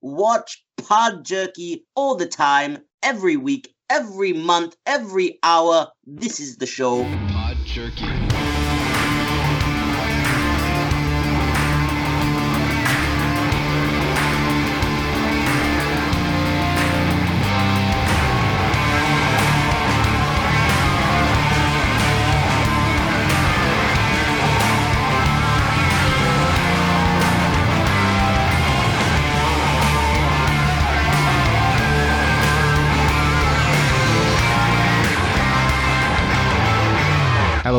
watch Pod Jerky all the time, every week, every month, every hour. This is the show. Pod Jerky.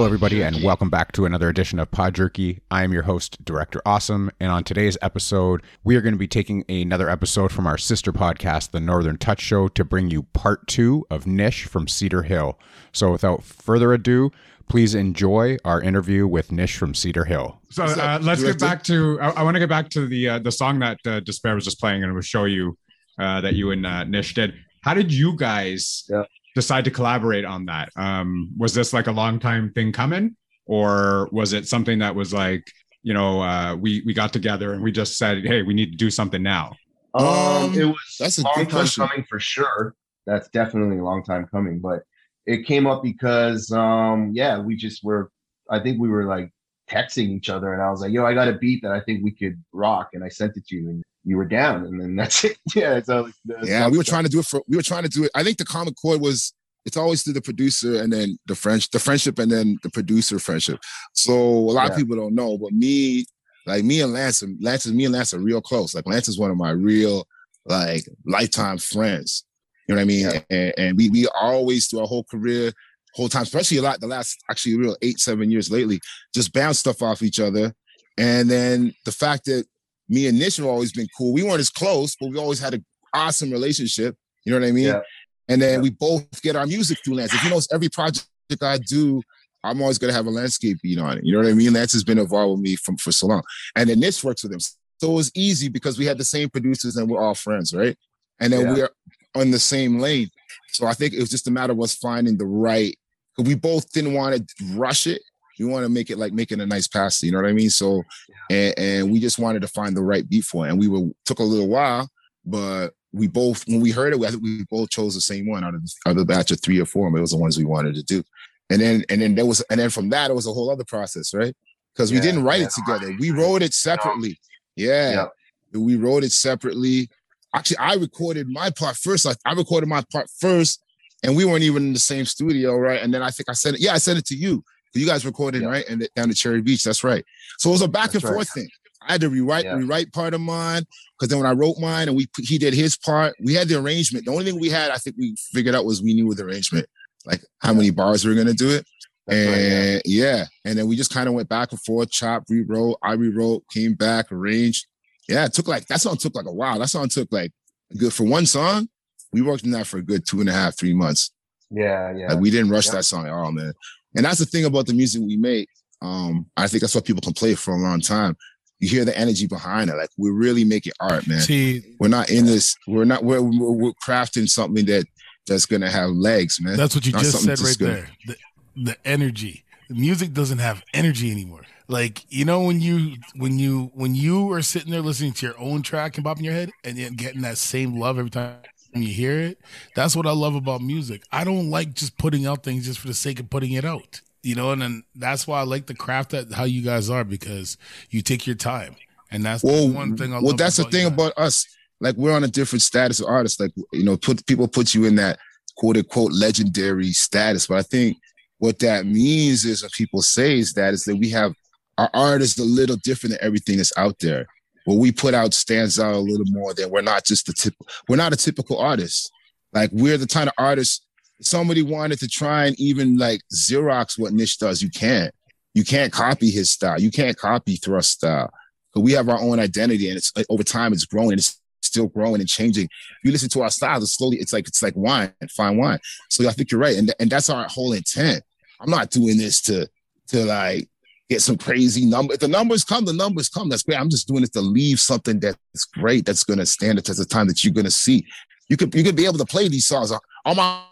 Hello, everybody, and welcome back to another edition of Pod Jerky. I am your host, Director Awesome, and on today's episode, we are going to be taking another episode from our sister podcast, The Northern Touch Show, to bring you part two of Nish from Cedar Hill. So, without further ado, please enjoy our interview with Nish from Cedar Hill. So uh, let's get back to. I, I want to get back to the uh, the song that uh, Despair was just playing, and it will show you uh, that you and uh, Nish did. How did you guys Yeah. Decide to collaborate on that? Um, was this like a long time thing coming, or was it something that was like you know uh, we we got together and we just said, hey, we need to do something now? Um, Um, it was that's a long time question. coming for sure. That's definitely a long time coming, but it came up because um yeah, we just were I think we were like texting each other and I was like, yo, I got a beat that I think we could rock and I sent it to you and you were down and then that's it. Yeah, it's always yeah, we were trying to do it for we were trying to do it. I think the common chord was it's always through the producer and then the French, the friendship and then the producer friendship. So a lot Yeah. of people don't know, but me, like me and Lance, Lance me and Lance are real close. Like Lance is one of my real like lifetime friends. You know what I mean? Yeah. And, and we we always through our whole career, whole time, especially a lot the last actually real eight seven years lately, just bounce stuff off each other. And then the fact that me and Nish have always been cool. We weren't as close, but we always had an awesome relationship. You know what I mean? Yeah. And then Yeah. we both get our music through Lance. If you notice, every project I do, I'm always gonna have a landscape beat on it. You know what I mean? Lance has been involved with me from for so long. And then Nish works with him. So it was easy because we had the same producers and we're all friends, right? And then Yeah. we're on the same lane. So I think it was just a matter of us finding the right. Cause we both didn't want to rush it. We want to make it like making a nice pass. You know what I mean? So, and, and we just wanted to find the right beat for it. And we were took a little while, but we both when we heard it, I think we both chose the same one out of the, out of the batch of three or four. But it was the ones we wanted to do. And then and then there was and then from that it was a whole other process, right? Because we Yeah, didn't write yeah. it together. We wrote it separately. Yeah. We wrote it separately. Actually, I recorded my part first. I, I recorded my part first, and we weren't even in the same studio, right? And then I think I sent it. Yeah, I sent it to you. You guys recorded Yeah. right and down at Cherry Beach. That's right. So it was a back That's and right. forth thing. I had to rewrite Yeah. rewrite part of mine because then when I wrote mine and we he did his part, we had the arrangement. The only thing we had, I think we figured out was we knew the arrangement, like how many bars we were gonna do it. That's right, yeah. and yeah. and then we just kind of went back and forth, chopped, rewrote, I rewrote, came back, arranged. Yeah, it took like that song took like a while. That song took like good for one song. We worked on that for a good two and a half, three months. Yeah, yeah. Like we didn't rush Yeah. that song at all, man. And that's the thing about the music we make. Um, I think that's what people can play for a long time. You hear the energy behind it. Like we're really making art, man. See, We're not in this. We're not. We're, we're, we're crafting something that that's gonna have legs, man. that's what you Not just said right gonna- there. The, the energy. The music doesn't have energy anymore. Like you know when you when you when you are sitting there listening to your own track and bopping your head and getting that same love every time you hear it. That's what I love about music. I don't like just putting out things just for the sake of putting it out. You know, and then that's why I like the craft that how you guys are because you take your time, and that's Well, one thing I well, that's the thing about us. Like we're on a different status of artists. Like you know, put people put you in that quote unquote legendary status. But I think what that means is what people say is that is that we have our art is a little different than everything that's out there. What we put out stands out a little more than we're not just the tip. We're not a typical artist. Like we're the kind of artist somebody wanted to try and even like Xerox what Nish does, you can't. You can't copy his style. You can't copy Thrust style. But we have our own identity, and it's like, over time it's growing. It's still growing and changing. You listen to our styles, it's slowly. It's like it's like wine, fine wine. So I think you're right, and and that's our whole intent. I'm not doing this to to like get some crazy number. If the numbers come, the numbers come. That's great. I'm just doing it to leave something that's great. That's going to stand the test of time. That you're going to see. You could you could be able to play these songs. on my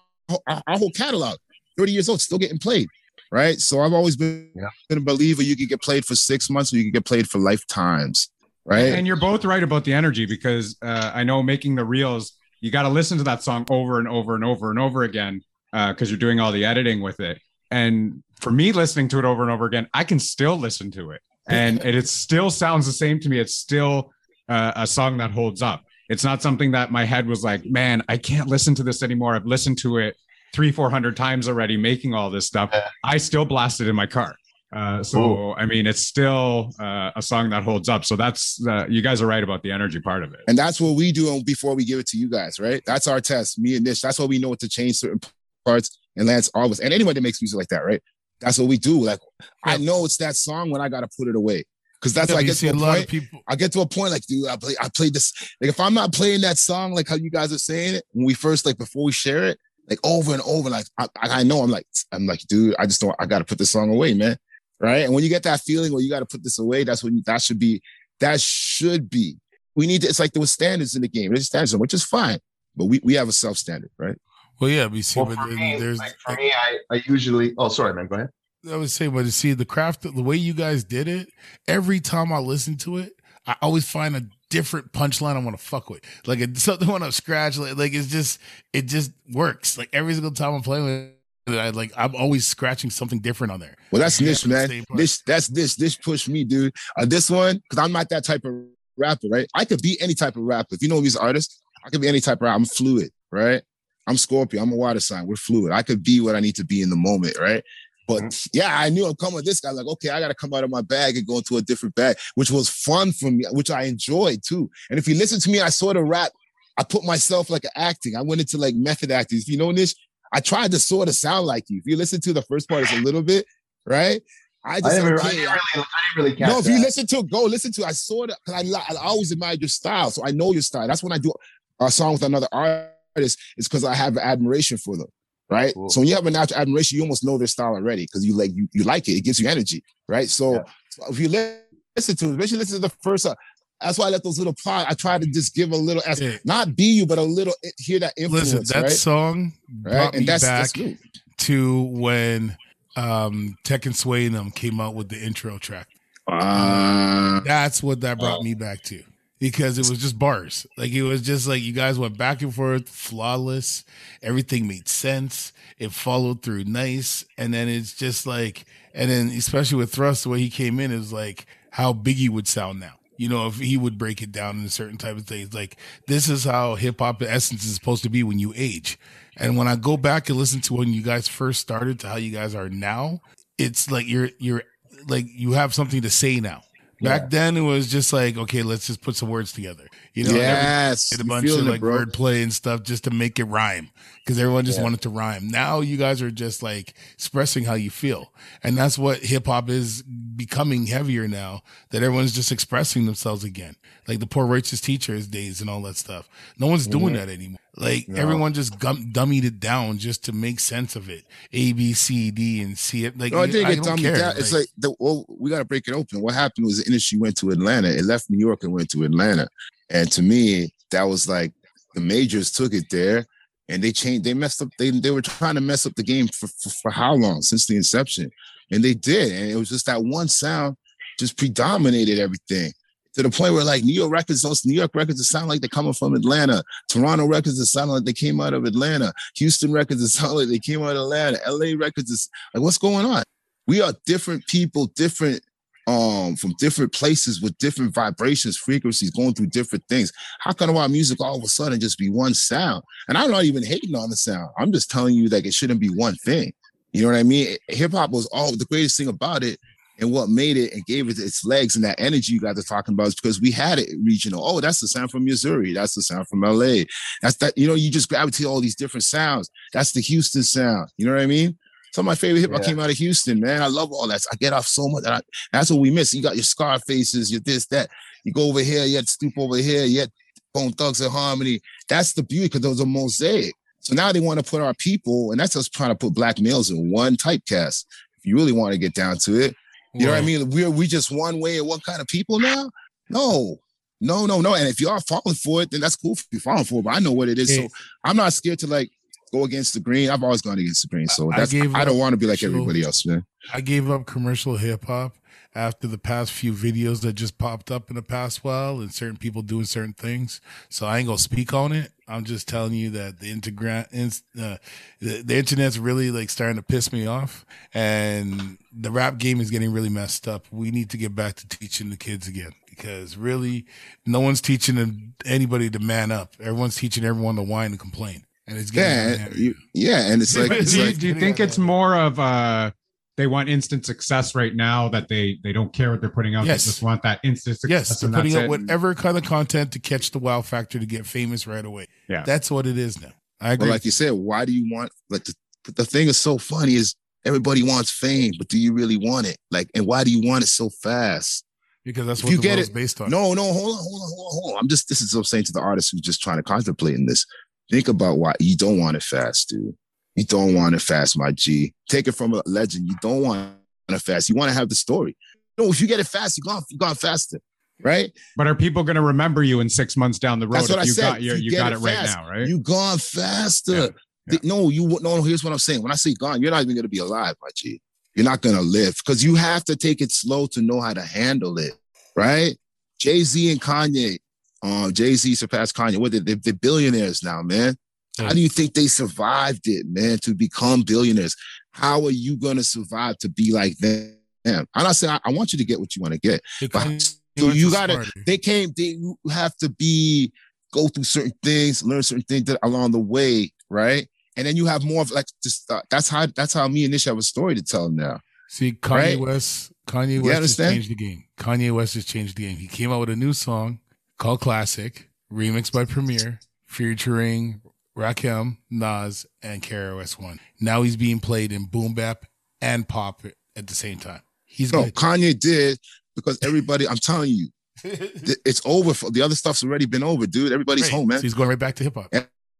our, our whole catalog, 30 years old, still getting played. Right. So I've always been, Yeah. been a believer you could get played for six months or you could get played for lifetimes. right? And you're both right about the energy because uh, I know making the reels, you got to listen to that song over and over and over and over again because uh, you're doing all the editing with it. And for me, listening to it over and over again, I can still listen to it, and it, it still sounds the same to me. It's still uh, a song that holds up. It's not something that my head was like, man, I can't listen to this anymore. I've listened to it three, four hundred times already, making all this stuff. I still blast it in my car. Uh, so Ooh. I mean, it's still uh, a song that holds up. So that's uh, you guys are right about the energy part of it, and that's what we do before we give it to you guys, right? That's our test. Me and Nish. That's what we know what to change certain parts. And Lance always, and anyone that makes music like that, right? That's what we do. Like I know it's that song when I gotta put it away. Cause that's yeah, I get to a, point. People- I get to a point like, dude, I play, I played this. Like, if I'm not playing that song, like how you guys are saying it, when we first, like, before we share it, like over and over, like I, I know I'm like, I'm like, dude, I just don't, I got to put this song away, man. Right. And when you get that feeling where you got to put this away, that's when that should be, that should be. We need to, it's like there was standards in the game. There's standards, which is fine, but we, we have a self standard, right? Well, yeah, we see, well, but me, there's like, for me, I, I usually, oh, sorry, man, go ahead. I would say, but to see the craft, the way you guys did it, every time I listen to it, I always find a different punchline I want to fuck with. Like it's something I want to scratch. Like, like it's just, it just works. Like every single time I'm playing with It, I like I'm always scratching something different on there. Well, that's Nish, man. This that's this this push me, dude. Uh, this one because I'm not that type of rapper, right? I could be any type of rapper. If you know these artists, I could be any type of rapper. I'm fluid, right? I'm Scorpio. I'm a water sign. We're fluid. I could be what I need to be in the moment, right? But mm-hmm. yeah, I knew I'm coming with this guy. Like, okay, I got to come out of my bag and go into a different bag, which was fun for me, which I enjoyed too. And if you listen to me, I sort of rap. I put myself like acting. I went into like method acting. If you know this, I tried to sort of sound like you. If you listen to the first part, it's a little bit right. I just I didn't, okay, I didn't really, I didn't really catch No, if that. you listen to it, go listen to. It. I sort of because I, I always admired your style, so I know your style. That's when I do a song with another artist. It's because I have admiration for them right? Cool. So when you have a natural admiration, you almost know their style already because you like you, you like it. It gives you energy, right? So, yeah. so if you listen to it, especially listen to the first. Uh, that's why I let those little plot. I try to just give a little, as, yeah. not be you, but a little hear that influence. Listen, that right? song brought right? and me that's, back that's to when um Tek and Sway and them came out with the intro track. Uh, that's what that brought uh, me back to because it was just bars. Like it was just like you guys went back and forth, flawless. Everything made sense. It followed through nice. And then it's just like, and then especially with Thrust, the way he came in is like how Biggie would sound now. You know, if he would break it down in certain type of things, like this is how hip hop essence is supposed to be when you age. And when I go back and listen to when you guys first started to how you guys are now, it's like you're you're like you have something to say now Back yeah. then, it was just like, okay, let's just put some words together. You know, yes, a bunch of like wordplay and stuff just to make it rhyme because everyone just yeah. wanted to rhyme. Now you guys are just like expressing how you feel, and that's what hip hop is becoming heavier now. That everyone's just expressing themselves again, like the poor righteous teachers days and all that stuff. No one's doing mm-hmm. that anymore. Like no. everyone just gum- dummied it down just to make sense of it. A, B, C, D, and C. It like no, I didn't get dummied down. Like, it's like the well, we got to break it open. What happened was the industry went to Atlanta. It left New York and went to Atlanta. And to me, that was like the majors took it there, and they changed. They messed up. They they were trying to mess up the game for for, for how long since the inception, and they did. And it was just that one sound just predominated everything to the point where like New York records, those New York records, it sound like they're coming from Atlanta. Toronto records, it sound like they came out of Atlanta. Houston records, it sound like they came out of Atlanta. LA records, is like what's going on? We are different people, different um from different places with different vibrations, frequencies, going through different things. How can our music all of a sudden just be one sound? And I'm not even hating on the sound. I'm just telling you that it shouldn't be one thing. You know what I mean? Hip hop was all the greatest thing about it and what made it and gave it its legs and that energy you guys are talking about is because we had it regional. Oh, that's the sound from Missouri. That's the sound from LA. That's that, you know, you just gravitate all these different sounds. That's the Houston sound. You know what I mean? Some of my favorite hip hop yeah. came out of Houston, man. I love all that. I get off so much. I, that's what we miss. You got your Scarfaces, your this, that. You go over here, you had Stoop over here, you had Bone Thugs-n-Harmony. That's the beauty because there was a mosaic. So now they want to put our people, and that's us trying to put black males in one typecast. If you really want to get down to it, you know what I mean? We're we just one way and one kind of people now. No, no, no, no. And if you are falling for it, then that's cool if you're falling for it. But I know what it is. So I'm not scared to like go against the green. I've always gone against the green. So that's I, I don't want to be like everybody else, man. I gave up commercial hip hop after the past few videos that just popped up in the past while and certain people doing certain things. So I ain't gonna speak on it. I'm just telling you that the integra- uh, the, the internet's really like starting to piss me off, and the rap game is getting really messed up. We need to get back to teaching the kids again because really, no one's teaching anybody to man up. Everyone's teaching everyone to whine and complain, and it's yeah, getting you, yeah, and it's like, it's do, you, like do you think it's more of uh they want instant success right now that they they don't care what they're putting out Yes. they just want that instant success Yes, they're putting out it. whatever kind of content to catch the wow factor to get famous right away. Yeah. That's what it is now. I But agree. like you said, why do you want like the, the thing is so funny is everybody wants fame, but do you really want it? Like, and why do you want it so fast? because that's if what you the get world's it- based on. No, no, hold on, hold on, hold on, hold on. I'm just this is what I'm saying to the artist who's just trying to contemplate in this. Think about why you don't want it fast, dude. You don't want it fast, my G. Take it from a legend. You don't want it fast. You want to have the story. No, if you get it fast, you gone, you gone faster, right? but are people going to remember you in six months down the road That's what if I you said. got your, If you, got it, right fast, now right You gone faster. Yeah, yeah. No, you no. no, Here's what I'm saying. When I say gone, you're not even gonna be alive, my G. You're not gonna live because you have to take it slow to know how to handle it, right? Jay Z and Kanye, um, Jay Z surpassed Kanye. What they, they're billionaires now, man. How do you think they survived it, man, to become billionaires? How are you gonna survive to be like them? And I'm not saying I, I want you to get what you want to get. But- so you gotta- they came they have to be go through certain things learn certain things that along the way right and then you have more of like just uh, that's how that's how me and Nish have a story to tell now See, Kanye Right? West, Kanye West has changed the game. Kanye West has changed the game. He came out with a new song called Classic, remixed by Premier, featuring Rakim, Nas, and KRS One. Now he's being played in boom bap and pop at the same time. He's no good. Kanye did because everybody I'm telling you it's over for the other stuff's already been over dude everybody's Right. home man So he's going right back to hip hop.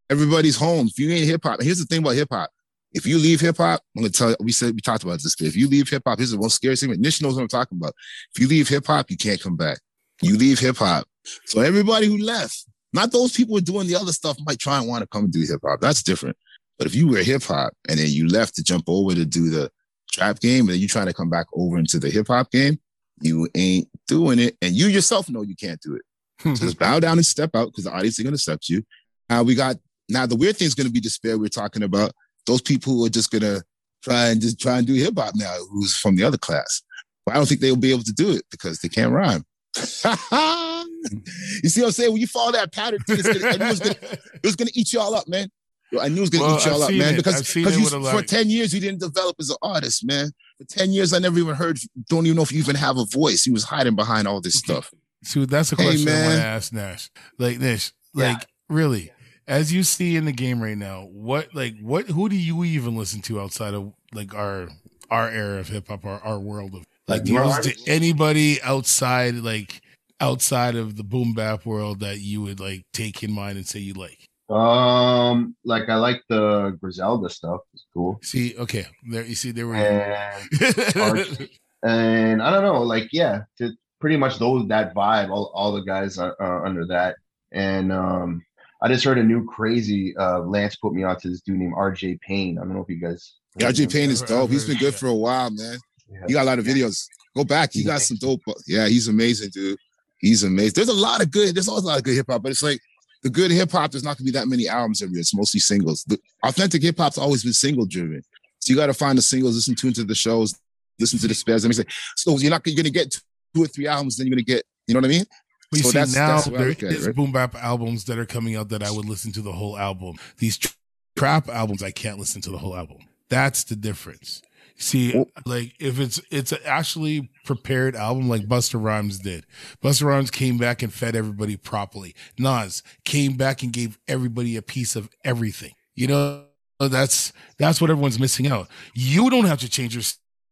everybody's home if you ain't hip hop here's the thing about hip hop if you leave hip hop I'm gonna tell you we said we talked about this if you leave hip hop here's the most scary thing Nish knows what I'm talking about if you leave hip hop you can't come back you leave hip hop so everybody who left not those people who are doing the other stuff might try and want to come and do hip hop that's different but if you were hip hop and then you left to jump over to do the trap game and then you trying to come back over into the hip hop game you ain't doing it and you yourself know you can't do it hmm. so just bow down and step out because the audience is going to accept you. Now we got now the weird thing is going to be despair. We're talking about those people who are just going to try and just try and do hip hop now, who's from the other class. But I don't think they'll be able to do it because they can't rhyme. you see what I'm saying? When you follow that pattern, it's gonna, I knew it was gonna, it was gonna eat y'all up, man. Yo, I knew it was gonna Well, eat y'all up, man. it. Because because you, with a lot for of- ten years you didn't develop as an artist, man. For ten years, I never even heard. Don't even know if you even have a voice. He was hiding behind all this stuff. So that's a Hey, question I want to man. ask Nish. Like Nish, Yeah. like really, as you see in the game right now, what like what who do you even listen to outside of like our our era of hip hop, our, our world of like Like do you listen to anybody outside like outside of the boom bap world that you would like take in mind and say you like? Um, like I like the Griselda stuff. It's cool. See, okay, there you see there were And and I don't know, like yeah, to pretty much those that vibe. All all the guys are, are under that. And um, I just heard a new crazy. Uh, Lance put me onto this dude named R.J. Payne. I don't know if you guys. heard RJ him. Payne is dope. He's been good for a while, man. Yeah. He got a lot of videos. Go back. He got some dope. Yeah, he's amazing, dude. He's amazing. There's a lot of good. There's always a lot of good hip hop, but it's like the good hip hop. There's not gonna be that many albums every year. It's mostly singles. The authentic hip hop's always been single driven. So you got to find the singles, listen to into the shows, listen to the spares. Let me say. So you're not you're gonna get two or three albums, then you're gonna get. You know what I mean? Well, So see that's- now that's what there at it, is right? boom bap albums that are coming out that I would listen to the whole album. These tr- trap albums I can't listen to the whole album. That's the difference. See, Well- like if it's it's an actually prepared album like Busta Rhymes did. Busta Rhymes came back and fed everybody properly. Nas came back and gave everybody a piece of everything. You know, that's that's what everyone's missing out. You don't have to change your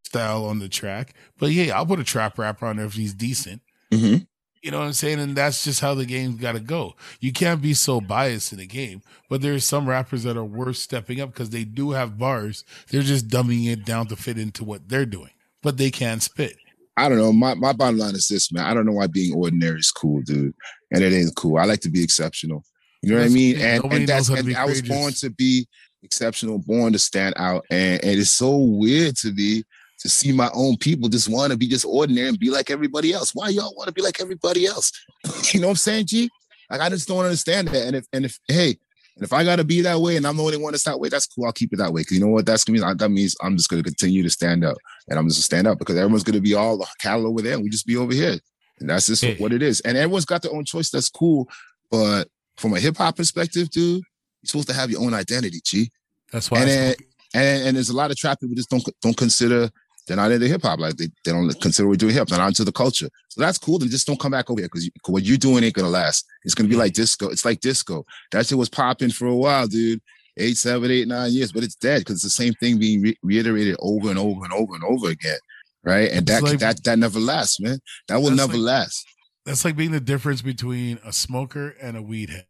style on the track, but yeah, I'll put a trap rapper on there if he's decent. Mm-hmm. You know what I'm saying? And that's just how the game's got to go. You can't be so biased in the game. But there's some rappers that are worth stepping up because they do have bars. They're just dumbing it down to fit into what they're doing, but they can't spit. I don't know. My my bottom line is this, man. I don't know why being ordinary is cool, dude. And it ain't cool. I like to be exceptional. You know That's what I mean? And and that's and I was born to be exceptional, born to stand out. And, and it's so weird to me to see my own people just want to be just ordinary and be like everybody else. Why y'all want to be like everybody else? you know what I'm saying, G? Like I just don't understand that. And if and if hey, and if I gotta be that way and I'm the only one that's that way, that's cool. I'll keep it that way. Cause you know what that's gonna mean? That means I'm just gonna continue to stand up. And I'm just gonna stand up because everyone's gonna be all the cattle over there and we just be over here. And that's just Hey. what it is. And everyone's got their own choice. That's cool. But from a hip hop perspective, dude, you're supposed to have your own identity, G. That's why. And then- And, and there's a lot of trap people just don't don't consider they're not into hip hop. Like they, they don't consider we're doing hip hop, they're not into the culture. So that's cool. Then just don't come back over here because you, what you're doing ain't gonna last. It's gonna be like disco. It's like disco. That shit was popping for a while, dude. Eight, seven, eight, nine years, but it's dead because it's the same thing being re- reiterated over and over and over and over again, right? And that like- that that never lasts, man. That will never like- last. That's like being the difference between a smoker and a weed head.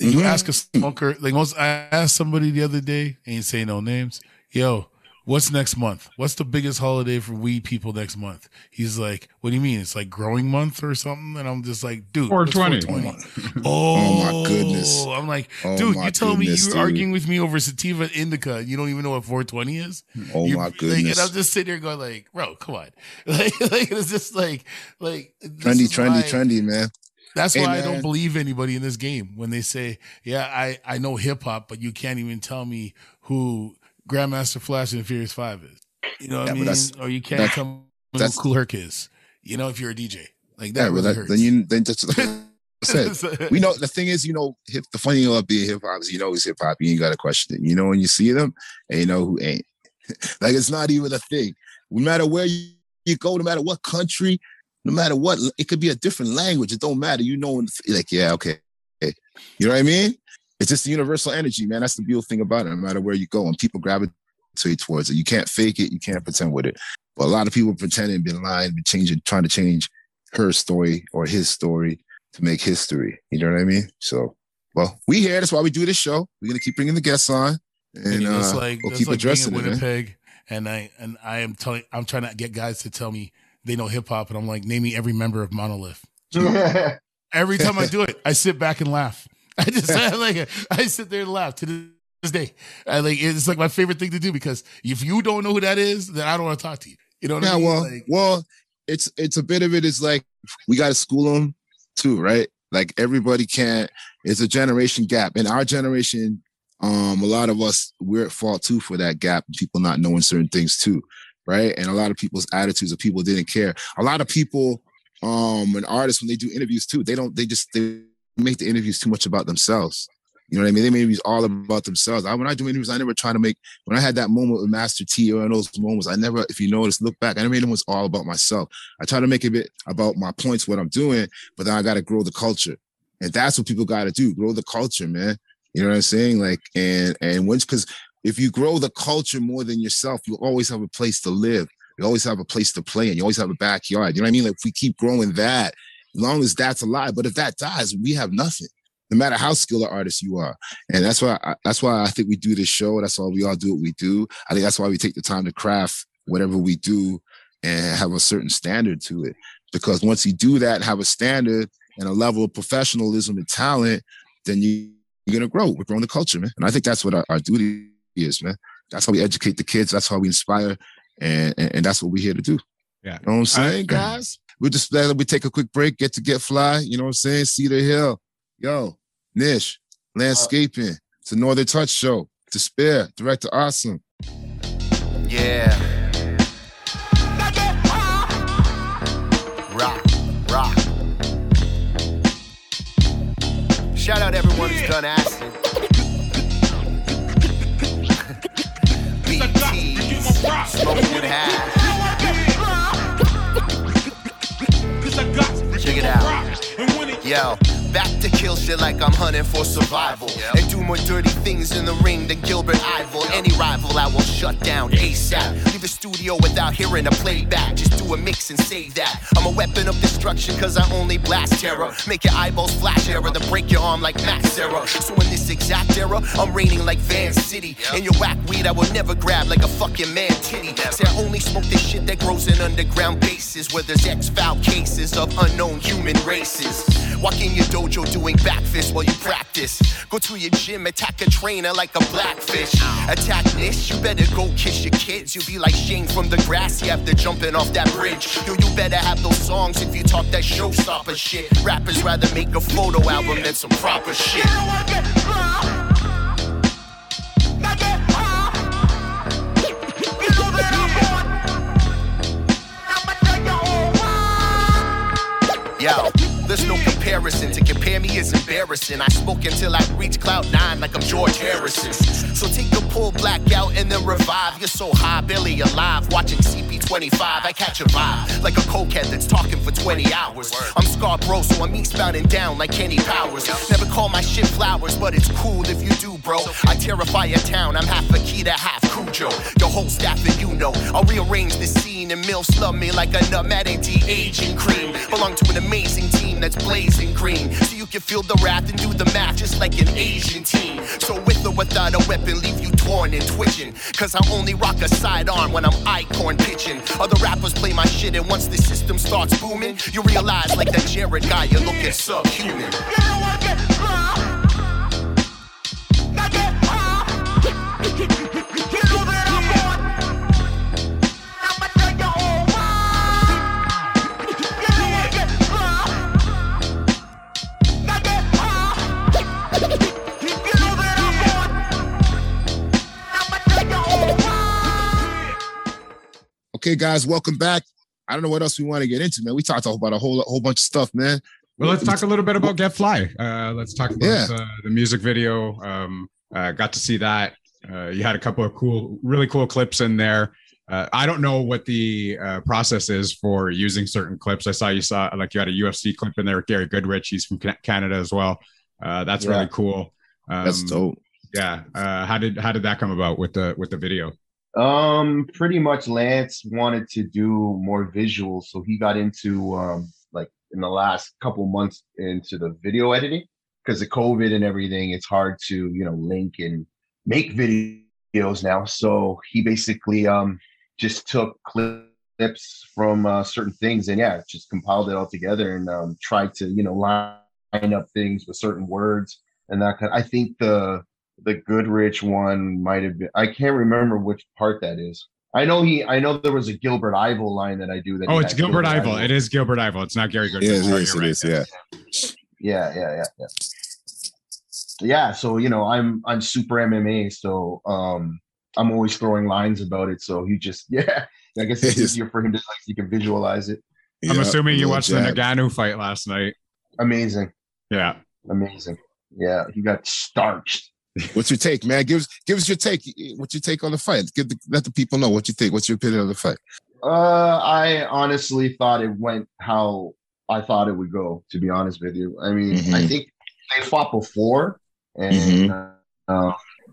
You Mhm. ask a smoker, like most, I asked somebody the other day, ain't say no names. Yo, what's next month? What's the biggest holiday for weed people next month? He's like, what do you mean? It's like growing month or something? And I'm just like, dude, what's 420. 420? Oh, my goodness. I'm like, Oh dude, my you telling me you're dude. arguing with me over sativa indica. and You don't even know what 420 is? Oh You- my like, goodness. and I'm just sitting here going like, bro, come on. Like, like it's just like, like trendy, trendy, why- trendy, man. That's Hey, why I don't believe anybody in this game when they say, "Yeah, I I know hip hop, but you can't even tell me who Grandmaster Flash and Furious Five is." You know what Yeah, I mean? Or you can't that- tell that's- Kool Herc is. You know, if you're a DJ, like that Yeah, really that, hurts. then you then just said we know the thing is, you know, hip, the funny thing about being hip hop is you know it's hip hop. You ain't got to question it. You know when you see them, and you know who ain't. like it's not even a thing. No matter where you, you go, no matter what country, no matter what, it could be a different language. It don't matter. You know, like yeah, okay. you know what I mean? It's just the universal energy, man. That's the beautiful thing about it. No matter where you go, and people gravitate towards it. You can't fake it. You can't pretend with it. But a lot of people pretending, been lying, been changing, trying to change her story or his story to make history. You know what I mean? So, well, we here. That's why we do this show. We're gonna keep bringing the guests on, and And it's uh, like we'll keep like being addressing in it. Man. Winnipeg, and I and I am telling, I'm trying to get guys to tell me they know hip hop, and I'm like, name me every member of Monolith. Every time I do it, I sit back and laugh. I just I like I sit there and laugh to this day. I like it's like my favorite thing to do because if you don't know who that is, then I don't want to talk to you. You know what Yeah, I mean? well, Like, well, it's it's a bit of it is like we got to school them too, right? Like everybody can't. It's a generation gap, and our generation, um, a lot of us we're at fault too for that gap. People not knowing certain things too, right? And a lot of people's attitudes of people didn't care. A lot of people, um, and artists when they do interviews too, they don't. They just they make the interviews too much about themselves. You know what I mean? They make interviews all about themselves. I, when I do interviews, I never try to make when I had that moment with Master T or in those moments, I never, if you notice, look back, I never made them was all about myself. I try to make a bit about my points, what I'm doing, but then I got to grow the culture. And that's what people got to do, grow the culture, man. You know what I'm saying? Like, and, and once, cause if you grow the culture more than yourself, you always have a place to live. You always have a place to play and you always have a backyard. You know what I mean? Like if we keep growing that, long as that's alive, but if that dies, we have nothing no matter how skilled an artist you are. And that's why I, that's why I think we do this show. That's why we all do what we do. I think that's why we take the time to craft whatever we do and have a certain standard to it. Because once you do that have a standard and a level of professionalism and talent, then you, you're gonna grow. We're growing the culture, man. And I think that's what our, our duty is, man. That's how we educate the kids. That's how we inspire, and and, and that's what we're here to do. Yeah. You know what I'm saying, guys? We just uh, we take a quick break, get to get fly. You know what I'm saying? Cedar Hill, yo, Nish, landscaping. It's a Northern Touch show. Despair, director, awesome. Yeah. Rock, rock. Shout out everyone who's done acid. BTs, smoking hash. Check it out. Yo, back to kill shit like I'm hunting for survival. And do more dirty things in the ring than Gilbert Yvel. Any rival I will shut down ASAP. Leave the studio without hearing a playback. Just do a mix and save that. I'm a weapon of destruction cause I only blast terror. Make your eyeballs flash error, then break your arm like Max Sarah. So in this exact era, I'm reigning like Van City. And your whack weed I will never grab like a fucking man titty. Say I only smoke this shit that grows in underground bases where there's X-foul cases of unknown human races. Walk in your dojo doing backfists while you practice. Go to your gym, attack a trainer like a blackfish. Attack this, you better go kiss your kids. You'll be like Shane from the grassy after jumping off that bridge. Yo, you better have those songs if you talk that showstopper shit. Rappers rather make a photo album than some proper shit. Yo, there's no comparison. To compare me is embarrassing. I smoke until I reach cloud nine like I'm George Harrison. So take a pull black out and then revive. You're so high, barely alive. Watching CP25, I catch a vibe like a cokehead that's talking for 20 hours. I'm Scar Bro, so I'm eastbound and down like Kenny Powers. Never call my shit flowers, but it's cool if you do, bro. I terrify a town. I'm half a Akita, half Cujo. Your whole staff and you know. I'll rearrange the scene and milfs love me like a nut mad anti-aging cream. Belong to an amazing team that's blazing green. So you can feel the wrath and do the math just like an Asian team. So with or without a weapon, leave you torn and twitching. Cause I only rock a sidearm when I'm icorn pitching. Other rappers play my shit and once the system starts booming, you realize like that Jared guy, you're looking subhuman. Okay, guys, welcome back. I don't know what else we want to get into, man. We talked about a whole whole bunch of stuff, man. Well, let's talk a little bit about Get Fly. Uh, let's talk about Yeah. uh, the music video. Um, uh, got to see that. Uh, you had a couple of cool, really cool clips in there. Uh, I don't know what the uh, process is for using certain clips. I saw you saw like you had a UFC clip in there with Gary Goodridge. He's from Canada as well. Uh, that's Yeah. really cool. Um, That's dope. Yeah. Uh, how did how did that come about with the with the video? Um, pretty much Lance wanted to do more visuals, so he got into um like in the last couple months into the video editing because of COVID and everything. It's hard to you know link and make videos now. So he basically um just took clips from uh, certain things and yeah, just compiled it all together and um tried to you know line up things with certain words and that kind. I think the the Goodridge one might have been. I can't remember which part that is. I know he. I know there was a Gilbert Yvel line that I do. That Oh, it's had Gilbert Yvel. It is Gilbert Yvel. It's not Gary Goodridge. Yeah, it Sorry, is. you're It right. is. Yeah. Yeah, yeah, yeah, yeah. Yeah. So you know, I'm I'm super MMA. So um, I'm always throwing lines about it. So he just yeah. I guess it's easier for him to like you can visualize it. I'm assuming you watched jab. the Ngannou fight last night. Amazing, Yeah. amazing. Yeah, he got starched. What's your take, man? Give us give us your take. What's your take on the fight? Give the, let the people know what you think. What's your opinion on the fight? Uh, I honestly thought it went how I thought it would go. To be honest with you, I mean, I Mhm. think they fought before, and Mhm. uh,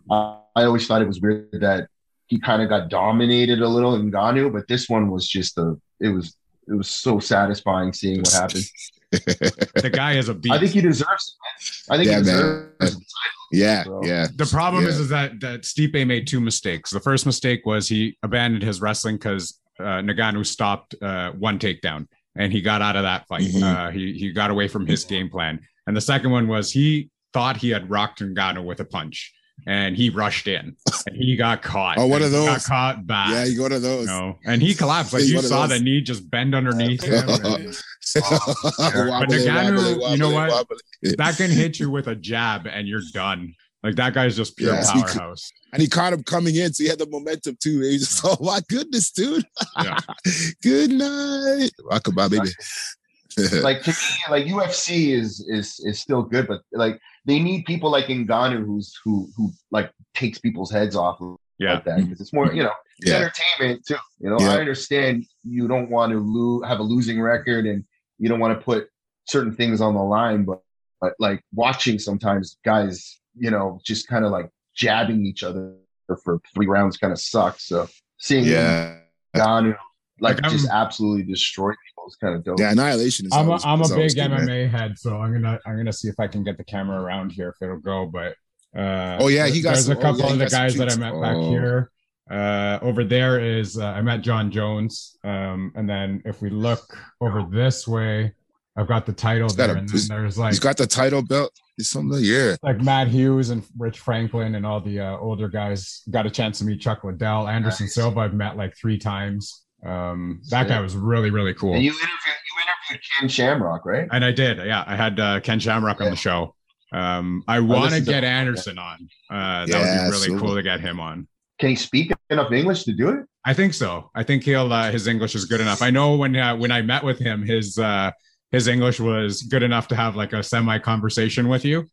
I, I always thought it was weird that he kind of got dominated a little Ngannou, but this one was just a. It was it was so satisfying seeing what happened. The guy is a beast. I think he deserves it. I think Yeah, he man. deserves it. yeah, So- yeah. the problem is, Yeah. is that that Stipe made two mistakes. The first mistake was he abandoned his wrestling because uh, Ngannou stopped uh, one takedown and he got out of that fight. Mhm. Uh, he he got away from his game plan. And the second one was he thought he had rocked Ngannou with a punch and he rushed in and he got caught. Oh, one And of he Got those. caught bad. Yeah, you go to those. no, and he collapsed. Like you saw the knee just bend underneath him. and Wobbly, Ngannou, wobbly, you know what? wobbly. that can hit you with a jab and you're done. Like that guy's just pure Yeah, he powerhouse. And he caught him coming in, so he had the momentum too. He just, oh my goodness, dude. Yeah. Good night. Rockabye, baby. like to me, like UFC is is is still good, but like they need people like Ngannou who's who who like takes people's heads off Yeah. like that because it's more you know it's yeah. entertainment too. You know, Yeah. I understand you don't want to lose have a losing record and you don't want to put certain things on the line, but but like watching sometimes guys, you know, just kind of like jabbing each other for three rounds kind of sucks. So seeing Yeah. Ngannou like Like, just I'm- absolutely destroy people is kind of dope. Yeah, annihilation is I'm a, always- I'm a is always big good, man. MMA head, so I'm gonna I'm gonna see if I can get the camera around here if it'll go. But uh, Oh, yeah, he got there's some- a oh, couple yeah, of the guys that I tweets. met back Oh. here. Uh, over there is uh, I met Jon Jones, um, and then if we look over this way, I've got the title He's there, a- and then there's like He's got the title belt. It's something. Yeah. like Matt Hughes and Rich Franklin and all the uh, older guys. Got a chance to meet Chuck Liddell, Anderson Nice. Silva. I've met like three times. Um, that guy was really really cool. And you interviewed you interviewed Ken Shamrock, right? And I did. Yeah, I had uh, Ken Shamrock on the show. Um, I want to get Anderson on. Uh, that Yeah, would be really Silva. cool to get him on. Can he speak enough English to do it? I think so. I think he'll uh, his English is good enough. I know when uh, when I met with him, his uh, his English was good enough to have like a semi conversation with you.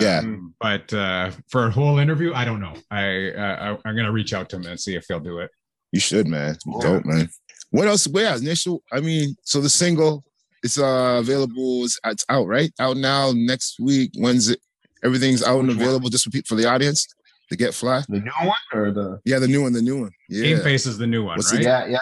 Yeah. Um, but uh, for a whole interview, I don't know. I, uh, I I'm gonna reach out to him and see if he'll do it. You should, man. Cool. Dope, man. What else? Where initial? I mean, so the single it's uh available. It's, it's out right out now. Next week. When's it? Everything's out and Which one? available just for people for the audience to get fly. The new one or the Yeah, the new one. The new one. Yeah, Game Face is the new one, What's the right? yeah yeah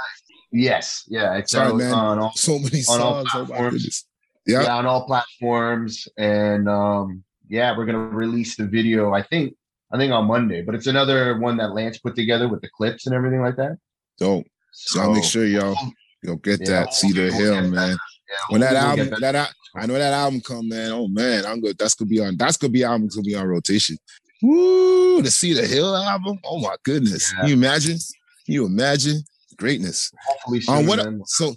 yes yeah it's Sorry, out man. on all So many On all songs. Oh platforms. goodness. Yeah. yeah on all platforms and um yeah we're gonna release the video I think I think on Monday but it's another one that Lance put together with the clips and everything like that Dope. So I'll make sure y'all you'll get Yeah, that. Cedar Hill, man. yeah, When that album, that, al- I know that album come, man. Oh man, I'm good. That's gonna be on. That's gonna be album. Gonna be on rotation. Woo! The Cedar Hill album. Oh my goodness. Yeah. Can you imagine? Can you imagine greatness? hopefully Um, what? man. So,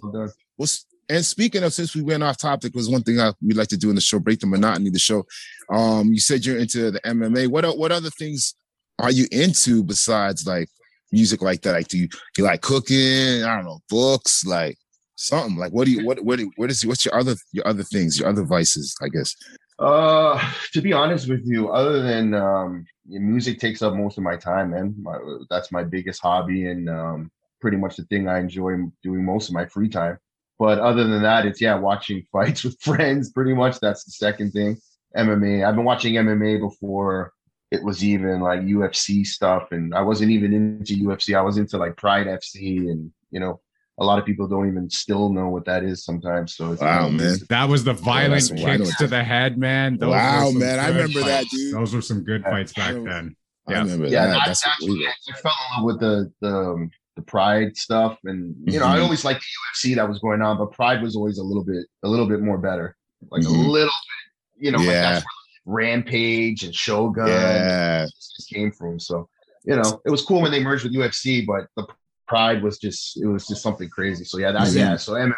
what's and speaking of, since we went off topic, was one thing I, we like to do in the show, break the monotony of the show. Um, you said you're into the MMA. What what other things are you into besides like music like that? Like, do you you like cooking? I don't know, books, like something. Like, what do you what what what is what's your other your other things, your other vices? I guess. Uh, to be honest with you, other than um, music takes up most of my time, man. My, that's my biggest hobby and um, pretty much the thing I enjoy doing most of my free time. But other than that, it's yeah, watching fights with friends. Pretty much that's the second thing. MMA. I've been watching MMA before it was even like UFC stuff, and I wasn't even into UFC. I was into like Pride FC, and you know, a lot of people don't even still know what that is sometimes. So it's Wow, man. That was the violent that's- I know kicks what to the head, man. Those were Wow, some man. I good remember that, fights. dude. Those were some good Yeah. fights back I remember- then. I Yeah. remember yeah, that. that, That's that's what I fell in love with the the um, the Pride stuff, and you know, I Mhm. always liked the UFC that was going on, but Pride was always a little bit a little bit more better, like Mhm. a little bit, you know, like that's where Rampage and Shogun yeah. just came from. So you know, it was cool when they merged with UFC, but the Pride was just it was just something crazy. So yeah, that Mhm. yeah. So MMA,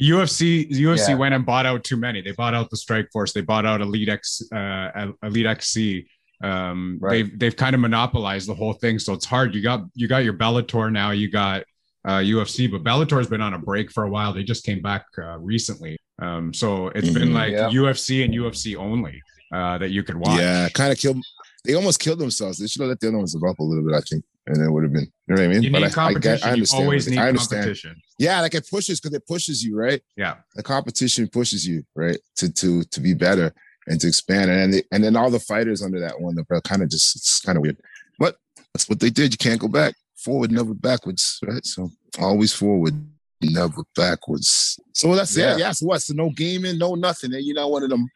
UFC UFC Yeah. went and bought out too many. They bought out the Strikeforce. They bought out Elite X uh, Elite XC. Um, Right. They've they've kind of monopolized the whole thing, so it's hard. You got you got your Bellator now. You got uh, UFC, but Bellator's been on a break for a while. They just came back uh, recently. Um, so it's been Mhm. like Yeah. UFC and UFC only uh, that you could watch. Yeah, kind of killed. They almost killed themselves. They should have let the other ones develop a little bit, I think, and it would have been. You know what I mean? You But need I- I, competition. get, I understand. you always need I understand. competition. Yeah, like it pushes because it pushes you, right? Yeah. The competition pushes you, right, to to to be better and to expand, and they, and then all the fighters under that one, they're kind of just it's kind of weird, but that's what they did. You can't go back, forward, never backwards, right? So always forward, never backwards. So that's Yeah. it. Yeah. So what? So no gaming, no nothing. And you're not one of them.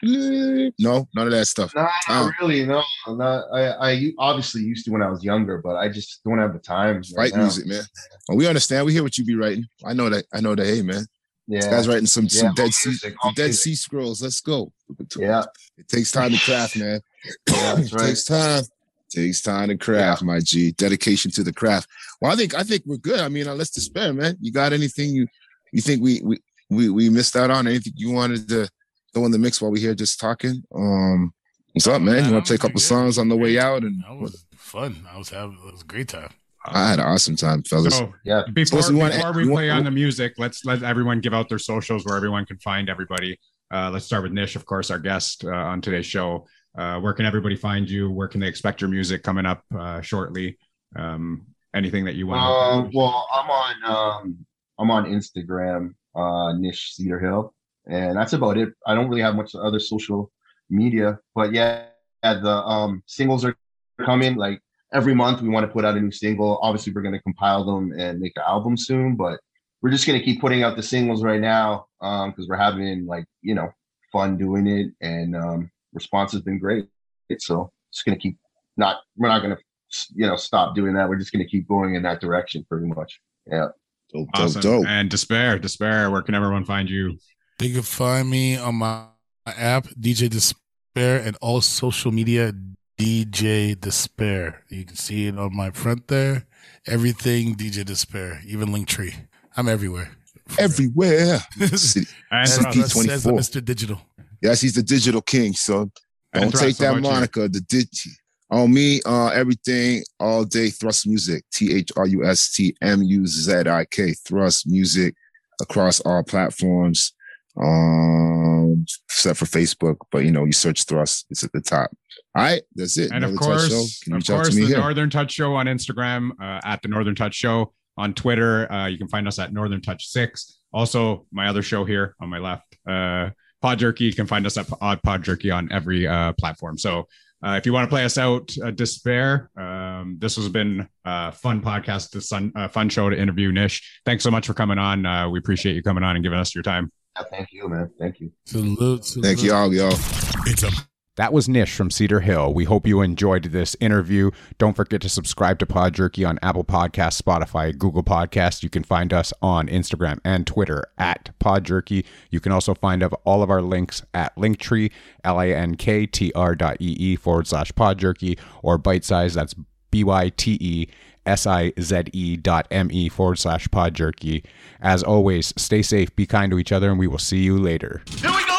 No, none of that stuff. no, not really, no, not, I I obviously used to when I was younger, but I just don't have the time. right Fight now. music, man. Well, we understand. We hear what you be writing. I know that. I know that. Hey, man, this Yeah, guy's writing some Yeah, some all dead sea music, all Dead music. Sea Scrolls. Let's go. yeah. It takes time to craft, man. Yeah, that's it takes time. It Takes time to craft, my G. Dedication to the craft. Well, I think I think we're good. I mean, uh, let's despair, man. You got anything you you think we we we, we missed out on? Anything you wanted to throw in the mix while we here just talking? Um, what's up, man? You want to play a couple songs on the way out? And That was fun. I was having it was a great time. I had an awesome time, fellas. So Yeah. before, Suppose we want- we you want- play on the music, let's let everyone give out their socials where everyone can find everybody. Uh, let's start with Nish, of course, our guest uh, on today's show. Uh, where can everybody find you? Where can they expect your music coming up uh, shortly? Um, anything that you Uh, want? well, I'm on um, I'm on Instagram, uh, Nish Cedar Hill, and that's about it. I don't really have much other social media, but yeah, yeah, the um, singles are coming. Like every month, we want to put out a new single. Obviously, we're going to compile them and make an album soon, but we're just going to keep putting out the singles right now because we're having like you know fun doing it, and um, response has been great. So just going to keep not we're not going to you know stop doing that. We're just going to keep going in that direction, pretty much. Yeah. Dope, dope, awesome. dope. And despair, despair. Where can everyone find you? They can find me on my app, DJ Despair, and all social media, DJ Despair. You can see it on my front there. Everything DJ Despair, even Linktree. I'm everywhere. Everywhere. City- And As CP Russ says, 24. Mr. Digital. Yes, he's the digital king, son. And Don't take how that about you? moniker. The dig on me, uh, everything all day. Thrust music. T H R U S T M U Z I K. Thrust music across all platforms. Um, except for Facebook, but you know, you search Thrust, it's at the top. All right, that's it. And of Another Touch course, Show. Can you of course, the here? Northern Touch Show on Instagram uh, at the Northern Touch Show on Twitter. Uh, you can find us at Northern Touch Six. Also, my other show here on my left, uh, Pod Jerky. You can find us at Odd Pod Jerky on every uh, platform. So. Uh, if you want to play us out, uh, despair. Um, this has been a fun podcast, a fun, uh, fun show to interview Nish. Thanks so much for coming on. Uh, we appreciate you coming on and giving us your time. Yeah, thank you, man. Thank you. Salute, salute. Thank you all, y'all. It's a That was Nish from Cedar Hill. We hope you enjoyed this interview. Don't forget to subscribe to Pod Jerky on Apple Podcasts, Spotify, Google Podcasts. You can find us on Instagram and Twitter at Pod Jerky. You can also find of all of our links at Linktree, L-A-N-K-T-R dot E-E forward slash Pod Jerky or Byte Size. That's B-Y-T-E S-I-Z-E dot M-E forward slash Pod Jerky. As always, stay safe, be kind to each other, and we will see you later. Here we go